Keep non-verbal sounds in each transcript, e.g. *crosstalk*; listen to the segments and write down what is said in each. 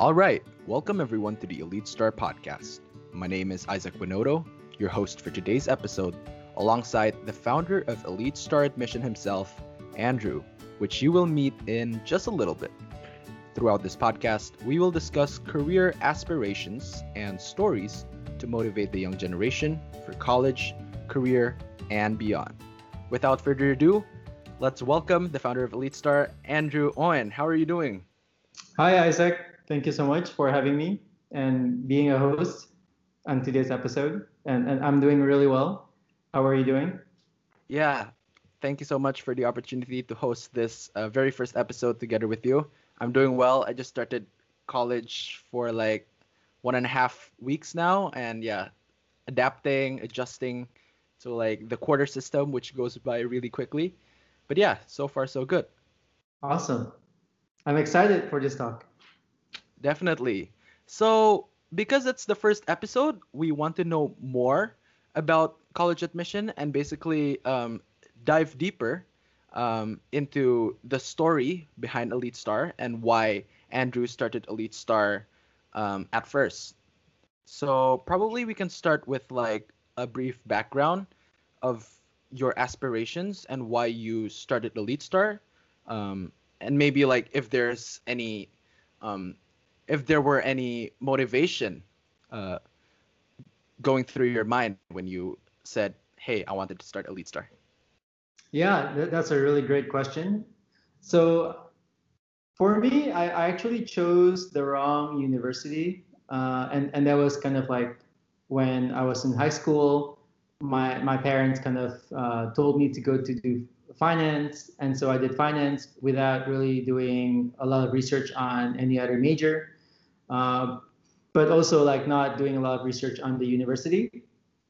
All right, welcome everyone to the Elite Star podcast. My name is Isaac Winoto, your host for today's episode, alongside the founder of Elite Star Admission himself, Andrew, which you will meet in just a little bit. Throughout this podcast, we will discuss career aspirations and stories to motivate the young generation for college, career, and beyond. Without further ado, let's welcome the founder of Elite Star, Andrew Oen. How are you doing? Hi, Isaac. Thank you so much for having me and being a host on today's episode. And, and I'm doing really well. How are you doing? Yeah, thank you so much for the opportunity to host this uh, very first episode together with you. I'm doing well. I just started college for like one and a half weeks now, and yeah, adapting, adjusting to like the quarter system, which goes by really quickly. But yeah, so far so good. Awesome. I'm excited for this talk. Definitely. So, because it's the first episode, we want to know more about college admission and basically um, dive deeper um, into the story behind Elite Star and why Andrew started Elite Star um, at first. So probably we can start with like a brief background of your aspirations and why you started Elite Star, um, and maybe like if there's any, um, if there were any motivation uh, going through your mind when you said, "Hey, I wanted to start Elite Star." Yeah, that's a really great question. So for me, I, I actually chose the wrong university, uh, and and that was kind of like when I was in high school. My my parents kind of uh, told me to go to do finance, and so I did finance without really doing a lot of research on any other major, uh, but also like not doing a lot of research on the university.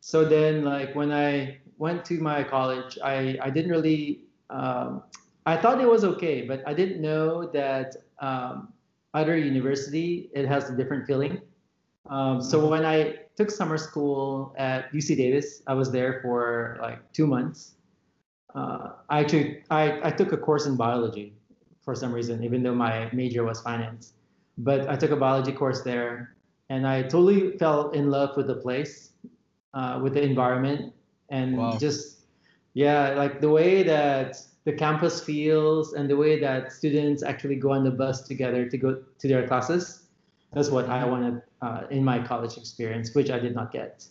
So then, like when I went to my college, I, I didn't really, um, I thought it was okay, but I didn't know that um, other university, it has a different feeling. Um, so mm-hmm. when I took summer school at UC Davis, I was there for like two months. Uh, I actually, I, I took a course in biology for some reason, even though my major was finance. But I took a biology course there and I totally fell in love with the place, uh, with the environment, and wow. just yeah like the way that the campus feels and the way that students actually go on the bus together to go to their classes that's what i wanted uh, in my college experience which i did not get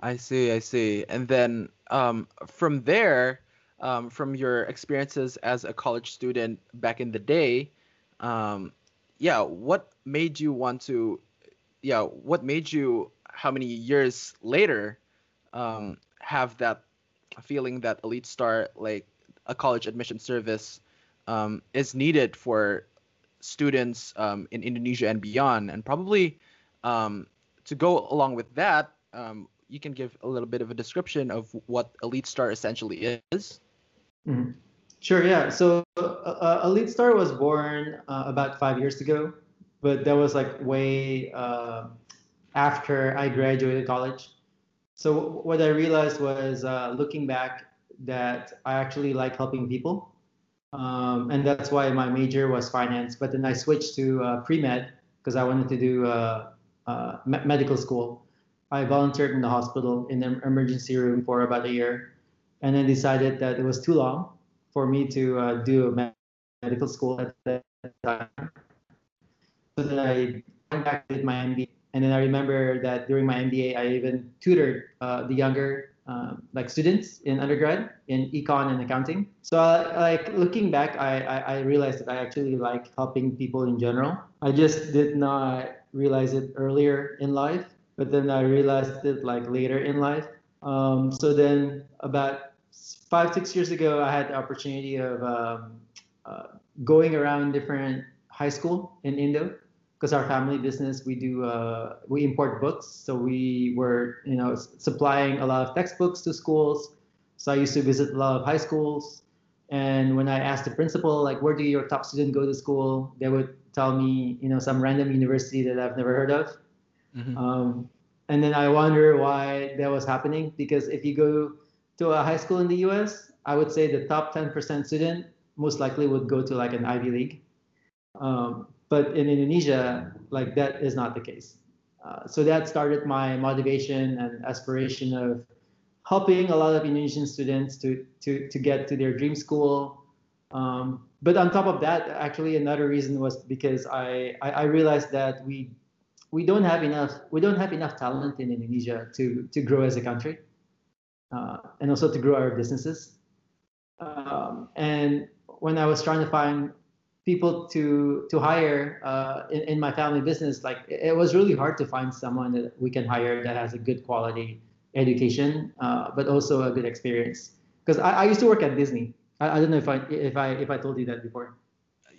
i see i see and then um, from there um, from your experiences as a college student back in the day um, yeah what made you want to yeah what made you how many years later um, have that feeling that Elite Star, like a college admission service, um, is needed for students um, in Indonesia and beyond. And probably um, to go along with that, um, you can give a little bit of a description of what Elite Star essentially is. Mm-hmm. Sure, yeah. So uh, Elite Star was born uh, about five years ago, but that was like way uh, after I graduated college. So what I realized was uh, looking back that I actually like helping people. Um, and that's why my major was finance. But then I switched to uh, pre-med because I wanted to do uh, uh medical school. I volunteered in the hospital in the emergency room for about a year, and then decided that it was too long for me to uh, do medical school at that time. So then I went back with my MBA and then I remember that during my MBA, I even tutored uh, the younger um, like students in undergrad in econ and accounting. So uh, like looking back, I, I, I realized that I actually like helping people in general. I just did not realize it earlier in life, but then I realized it like later in life. Um, so then about five six years ago, I had the opportunity of um, uh, going around different high school in Indo because our family business we do uh, we import books. So we were you know supplying a lot of textbooks to schools. So i used to visit a lot of high schools. And when i asked the principal like where do your top students go to school? they would tell me you know some random university that i've never heard of. Mm-hmm. um, and then i wonder why that was happening because if you go to a high school in the us i would say the top 10% student most likely would go to like an ivy league um, but in Indonesia, like that is not the case. Uh, so that started my motivation and aspiration of helping a lot of Indonesian students to to to get to their dream school. Um, but on top of that, actually another reason was because I, I, I realized that we we don't have enough we don't have enough talent in Indonesia to to grow as a country, and also to grow our businesses. Um, and when I was trying to find people to to hire uh, in, in my family business, like it was really hard to find someone that we can hire that has a good quality education, uh, but also a good experience. Because I, I used to work at Disney. I, I don't know if I if I if I told you that before.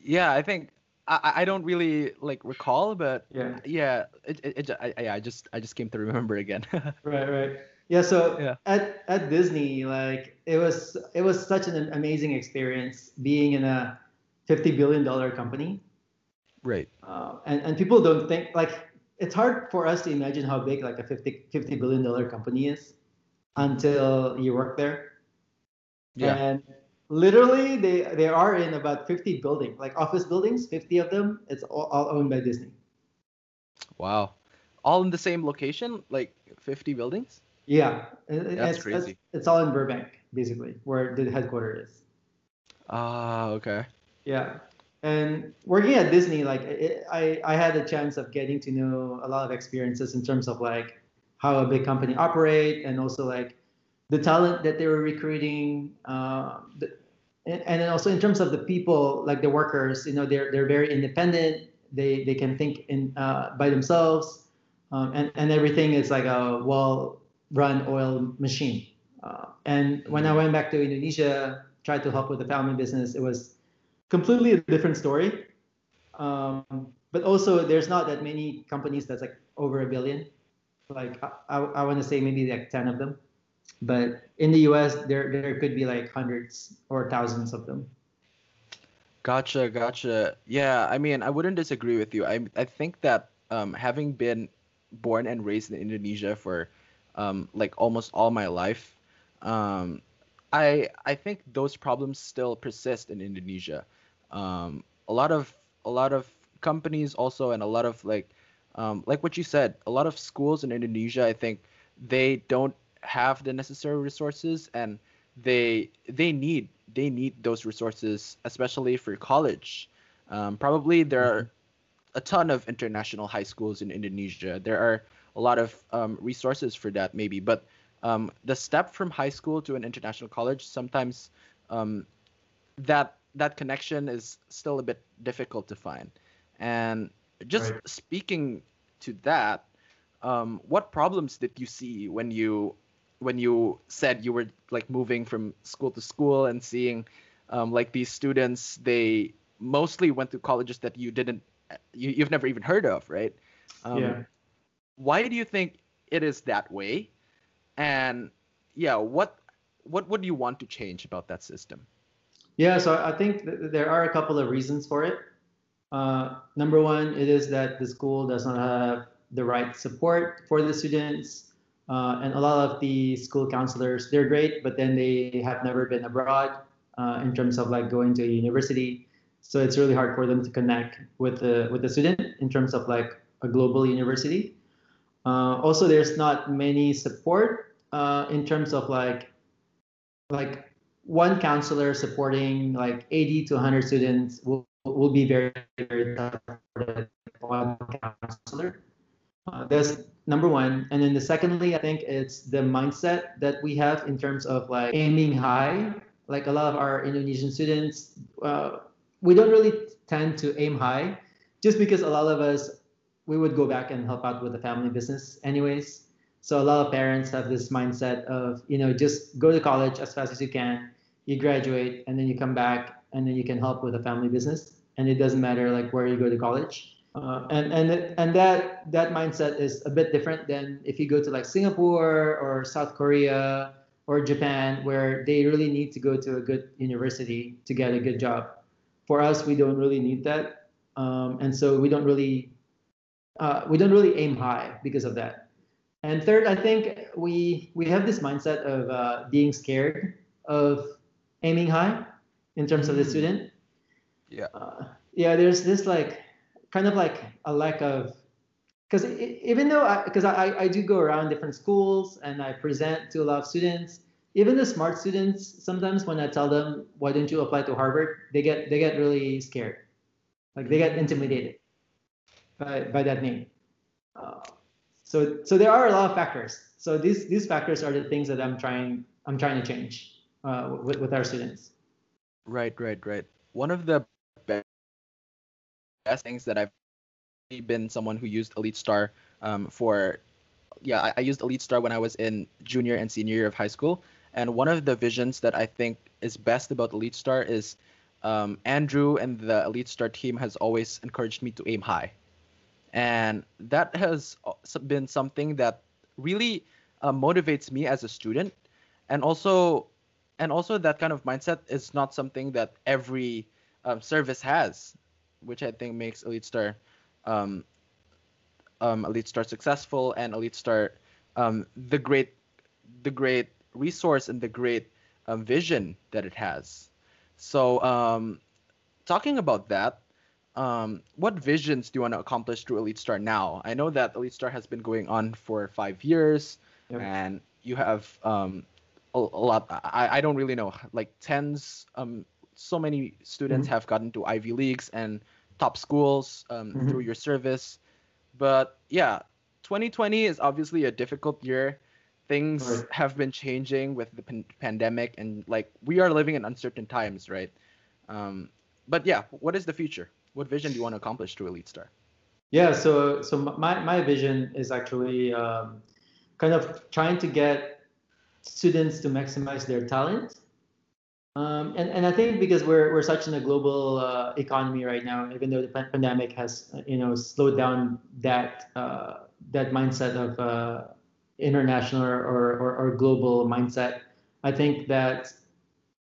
Yeah, I think I, I don't really like recall, but Yeah. yeah, it, it, it I, I I just I just came to remember again. *laughs* Right, right. Yeah, so Yeah. at at Disney, like it was it was such an amazing experience being in a fifty billion dollar company. right. Uh, and and people don't think like it's hard for us to imagine how big like a 50, 50 billion dollar company is until you work there. Yeah. And literally they they are in about 50 buildings, like office buildings, 50 of them. It's all, all owned by Disney. Wow. All in the same location, like 50 buildings? Yeah, it- it- That's it's, crazy. It's, it's all in Burbank, basically, where the headquarters is. Ah, okay. Yeah. And working at Disney, like it, I, I had a chance of getting to know a lot of experiences in terms of like how a big company operate and also like the talent that they were recruiting. Uh, the, and, and then also in terms of the people, like the workers, you know, they're they're very independent. They they can think in uh, by themselves, um, and and everything is like a well-run oil machine. Uh, and when I went back to Indonesia, tried to help with the family business, it was completely a different story. Um, but also, there's not that many companies that's like over a billion. Like I, I, I want to say maybe like ten of them. But in the U.S., there there could be like hundreds or thousands of them. Gotcha, gotcha. Yeah, I mean, I wouldn't disagree with you. I I think that um, having been born and raised in Indonesia for um, like almost all my life, um, I I think those problems still persist in Indonesia. Um, a lot of a lot of companies also, and a lot of like um, like what you said, a lot of schools in Indonesia, I think they don't have the necessary resources, and they they need they need those resources, especially for college. Um, probably there are a ton of international high schools in Indonesia. There are a lot of um, resources for that, maybe, but um, the step from high school to an international college sometimes um, that that connection is still a bit difficult to find. And just Right. speaking to that, um, what problems did you see when you when you said you were like moving from school to school and seeing um, like these students they mostly went to colleges that you didn't you, you've never even heard of right um, yeah. Why do you think it is that way and yeah what what would you want to change about that system Yeah, so I think th- there are a couple of reasons for it. Uh, number one, it is that the school does not have the right support for the students. Uh, and a lot of the school counselors, they're great, but then they have never been abroad uh, in terms of like going to a university. So it's really hard for them to connect with the with the student in terms of like a global university. Uh, also, there's not many support uh, in terms of like like one counselor supporting like 80 to 100 students will, will be very very tough for one counselor. Uh, that's number one. And then the secondly i think it's the mindset that we have in terms of like aiming high. Like a lot of our indonesian students uh, we don't really tend to aim high just because a lot of us we would go back and help out with the family business anyways so a lot of parents have this mindset of, you know, just go to college as fast as you can, you graduate, and then you come back, and then you can help with the family business, and it doesn't matter like where you go to college. Uh, and and and that that mindset is a bit different than if you go to like Singapore or South Korea or Japan, where they really need to go to a good university to get a good job. For us, we don't really need that, um, and so we don't really uh, we don't really aim high because of that. And third, I think we we have this mindset of uh, being scared of aiming high in terms of the Mm. student. Yeah. Uh, yeah, there's this like kind of like a lack of because even though because I, I, I do go around different schools and I present to a lot of students, even the smart students sometimes when I tell them why don't you apply to Harvard, they get they get really scared, like they get intimidated by by that name. Uh, so so there are a lot of factors. So these these factors are the things that I'm trying I'm trying to change uh, with with our students. Right, right, right. One of the best things that I've been someone who used Elite Star um, for, yeah, I, I, used Elite Star when I was in junior and senior year of high school. And one of the visions that I think is best about Elite Star is um, Andrew and the Elite Star team has always encouraged me to aim high. And that has been something that really uh, motivates me as a student. And also, and also that kind of mindset is not something that every um, service has, which I think makes Elite Star um, um, Elite Star successful and Elite Star um, the great the great resource and the great um, vision that it has. So um, talking about that, um, what visions do you want to accomplish through Elite Star now? I know that Elite Star has been going on for five years, yep. and you have um, a, a, lot. I, I don't really know, like tens. Um, so many students mm-hmm. have gotten to Ivy leagues and top schools um, mm-hmm. through your service. But yeah, 2020 is obviously a difficult year. Things right. have been changing with the pan- pandemic, and like we are living in uncertain times, right? Um, but yeah, what is the future? What vision do you want to accomplish through Elite Star? Yeah, so so my my vision is actually um, kind of trying to get students to maximize their talent um, and, and I think because we're, we're such in a global uh, economy right now, even though the pandemic has you know slowed down that uh, that mindset of uh, international or, or, or global mindset, I think that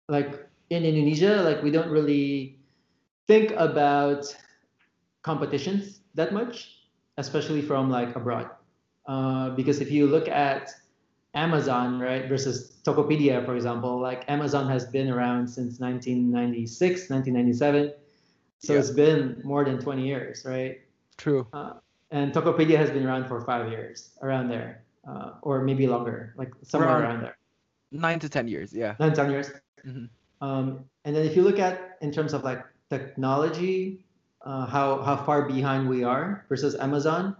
like in Indonesia, like we don't really think about competitions that much, especially from like abroad. Uh, because if you look at Amazon, right, versus Tokopedia, for example, like Amazon has been around since 1996, 1997. So yeah. it's been more than 20 years, right? True. Uh, and Tokopedia has been around for five years, around there, uh, or maybe longer, like somewhere around, around, there. Nine to 10 years, yeah. Nine to 10 years. Mm-hmm. Um, and then if you look at in terms of like technology, uh, how how far behind we are versus Amazon,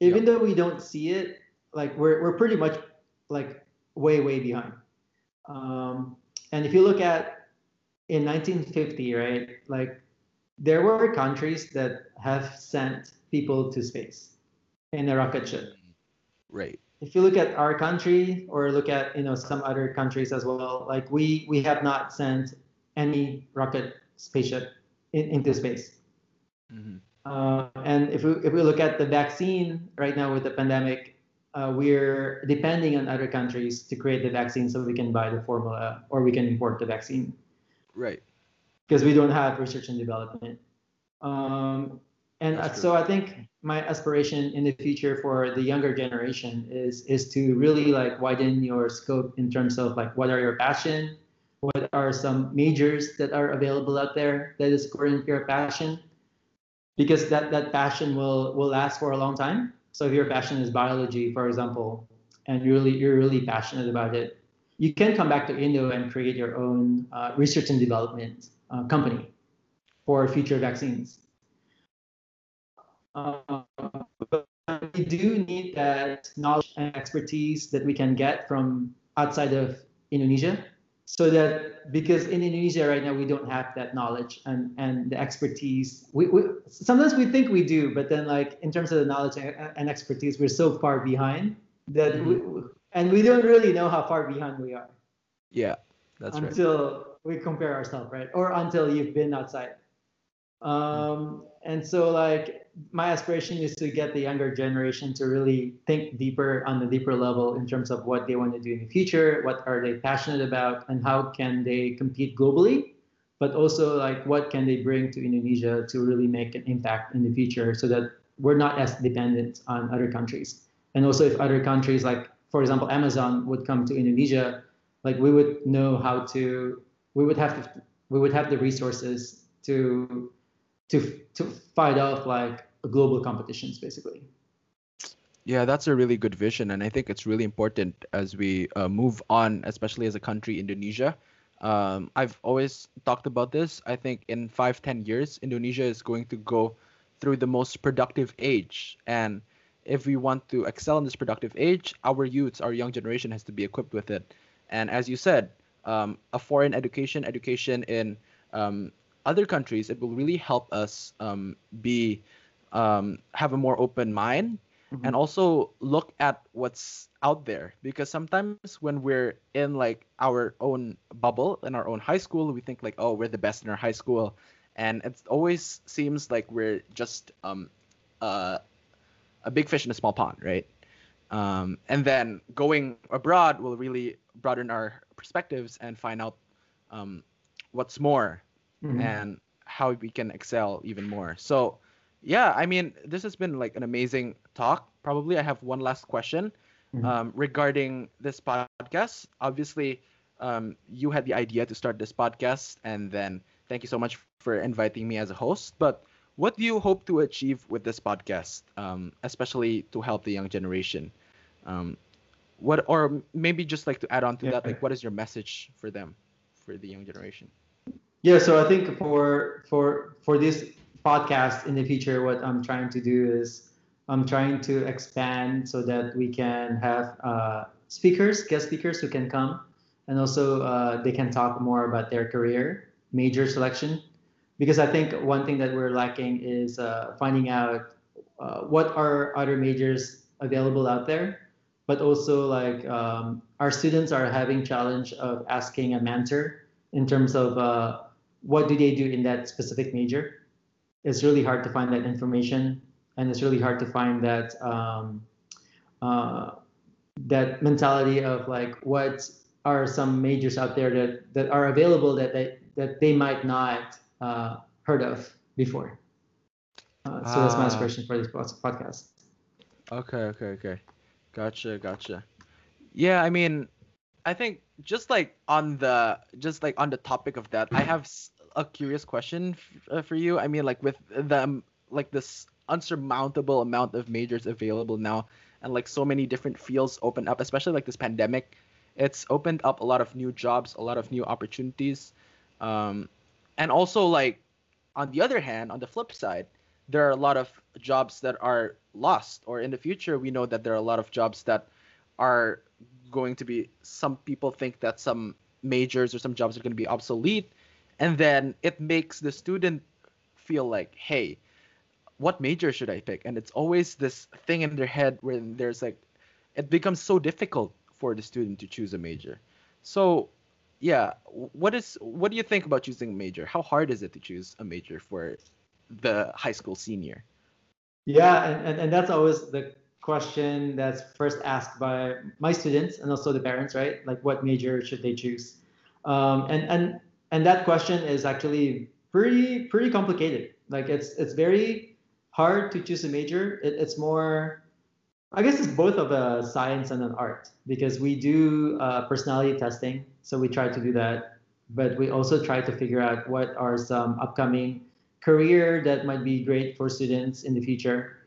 even yep. though we don't see it, like we're we're pretty much like way way behind. Um, and if you look at in 1950, right, like there were countries that have sent people to space in a rocket ship. Right. If you look at our country or look at you know some other countries as well, like we we have not sent any rocket spaceship in, into space. Mm-hmm. Uh, and if we if we look at the vaccine right now with the pandemic, uh, we're depending on other countries to create the vaccine so we can buy the formula or we can import the vaccine. Right. Because we don't have research and development. Um, and so I think my aspiration in the future for the younger generation is is to really like widen your scope in terms of like what are your passion, what are some majors that are available out there that is to your passion, because that that passion will will last for a long time. So if your passion is biology, for example, and you're really you're really passionate about it, you can come back to Indo and create your own uh, research and development uh, company for future vaccines. Uh, we do need that knowledge and expertise that we can get from outside of Indonesia so that because in Indonesia right now we don't have that knowledge and and the expertise. We, we sometimes we think we do, but then like in terms of the knowledge and expertise, we're so far behind that mm-hmm. we, and we don't really know how far behind we are. Yeah, that's until right. Until we compare ourselves, right? Or until you've been outside. Um, and so like my aspiration is to get the younger generation to really think deeper on the deeper level in terms of what they want to do in the future, what are they passionate about, and how can they compete globally, but also like what can they bring to Indonesia to really make an impact in the future so that we're not as dependent on other countries. And also if other countries like for example Amazon would come to Indonesia, like we would know how to we would have to we would have the resources to to to fight off like global competitions basically. Yeah, that's a really good vision, and I think it's really important as we uh, move on, especially as a country, Indonesia. Um, I've always talked about this. I think in five, ten years, Indonesia is going to go through the most productive age, and if we want to excel in this productive age, our youths, our young generation, has to be equipped with it. And as you said, um, a foreign education, education in um, other countries, it will really help us um, be um, have a more open mind mm-hmm. and also look at what's out there because sometimes when we're in like our own bubble in our own high school we think like oh we're the best in our high school and it always seems like we're just um uh, a big fish in a small pond right um, and then going abroad will really broaden our perspectives and find out um, what's more mm-hmm. and how we can excel even more so yeah, I mean, this has been like an amazing talk. Probably I have one last question mm-hmm. um, regarding this podcast. Obviously, um, you had the idea to start this podcast, and then thank you so much for inviting me as a host. But what do you hope to achieve with this podcast, um, especially to help the young generation? Um, what, or maybe just like to add on to yeah. that, like, what is your message for them, for the young generation? Yeah, so I think for for for this podcast in the future, what I'm trying to do is I'm trying to expand so that we can have uh, speakers, guest speakers who can come, and also uh, they can talk more about their career, major selection. Because I think one thing that we're lacking is uh, finding out uh, what are other majors available out there, but also like um, our students are having challenge of asking a mentor in terms of uh, what do they do in that specific major it's really hard to find that information, and it's really hard to find that um, uh, that mentality of like what are some majors out there that that are available that they, that they might not uh, heard of before. Uh, so that's my ah. inspiration for this podcast. Okay, okay, okay, gotcha, gotcha. Yeah, I mean, I think just like on the just like on the topic of that, I have a curious question f- uh, for you. I mean, like with them, like this unsurmountable amount of majors available now, and like so many different fields open up, especially like this pandemic, it's opened up a lot of new jobs, a lot of new opportunities, um, and also like on the other hand, on the flip side, there are a lot of jobs that are lost, or in the future, we know that there are a lot of jobs that are going to be. Some people think that some majors or some jobs are going to be obsolete and then it makes the student feel like hey what major should i pick? And it's always this thing in their head where there's like it becomes so difficult for the student to choose a major. So yeah what is what do you think about choosing a major? How hard is it to choose a major for the high school senior? Yeah and, and, and that's always the question that's first asked by my students and also the parents right? Like what major should they choose? Um, and and and that question is actually pretty pretty complicated. Like it's it's very hard to choose a major. It, it's more, I guess it's both of a science and an art because we do uh, personality testing. So we try to do that, but we also try to figure out what are some upcoming career that might be great for students in the future,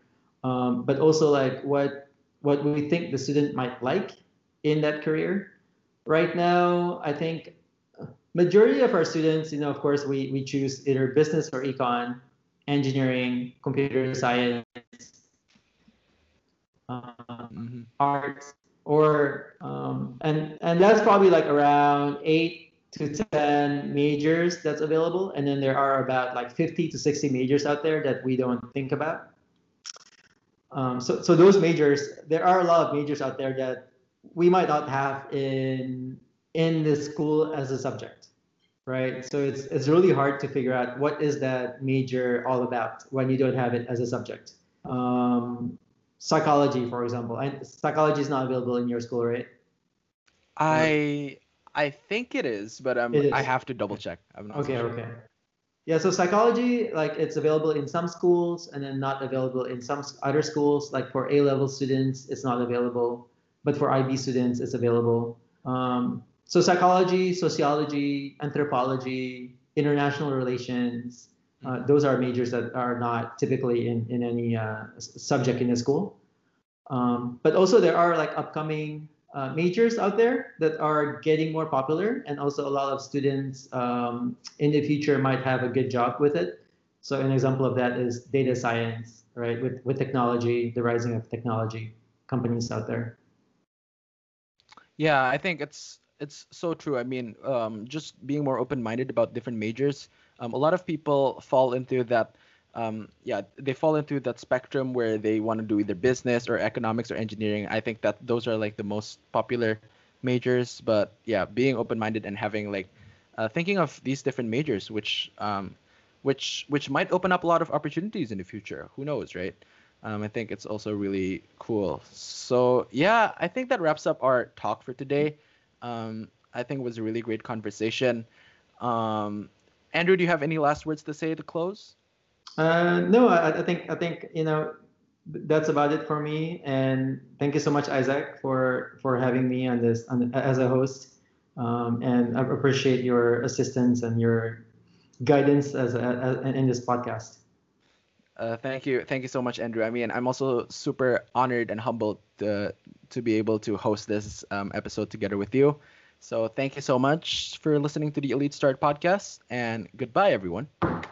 um, but also like what what we think the student might like in that career. Right now, I think majority of our students, you know, of course, we, we choose either business or econ, engineering, computer science, uh, mm-hmm. arts, or um, and and that's probably like around eight to ten majors that's available, and then there are about like 50 to 60 majors out there that we don't think about. Um, so so those majors, there are a lot of majors out there that we might not have in in the school as a subject right? So it's it's really hard to figure out what is that major all about when you don't have it as a subject. Um, psychology for example. And psychology is not available in your school right? I i think it is but um is. i have to double check. I'm not okay sure. okay. Yeah so psychology like it's available in some schools and then not available in some other schools. Like for a level students it's not available. But for ib students it's available. Um, so psychology, sociology, anthropology, international relations, Uh, those are majors that are not typically in in any uh, subject in the school. Um, but also there are like upcoming uh, majors out there that are getting more popular, and also a lot of students um, in the future might have a good job with it. So an example of that is data science, right? With with technology, the rising of technology companies out there. Yeah, I think it's it's so true. I mean, um, just being more open-minded about different majors. Um, a lot of people fall into that. Um, yeah, they fall into that spectrum where they want to do either business or economics or engineering. I think that those are like the most popular majors. But yeah, being open-minded and having like uh, thinking of these different majors, which um, which which might open up a lot of opportunities in the future. Who knows, right? Um, I think it's also really cool. So yeah, I think that wraps up our talk for today. Um, I think it was a really great conversation. Um, Andrew, do you have any last words to say to close? Uh, no, I, I, think I think you know that's about it for me. And thank you so much, Isaac, for for having me on this on, as a host. Um, and I appreciate your assistance and your guidance as, a, as in this podcast. Uh, thank you, thank you so much, Andrew. I mean, I'm also super honored and humbled to to be able to host this um, episode together with you. So thank you so much for listening to the Elite Star podcast, and goodbye, everyone.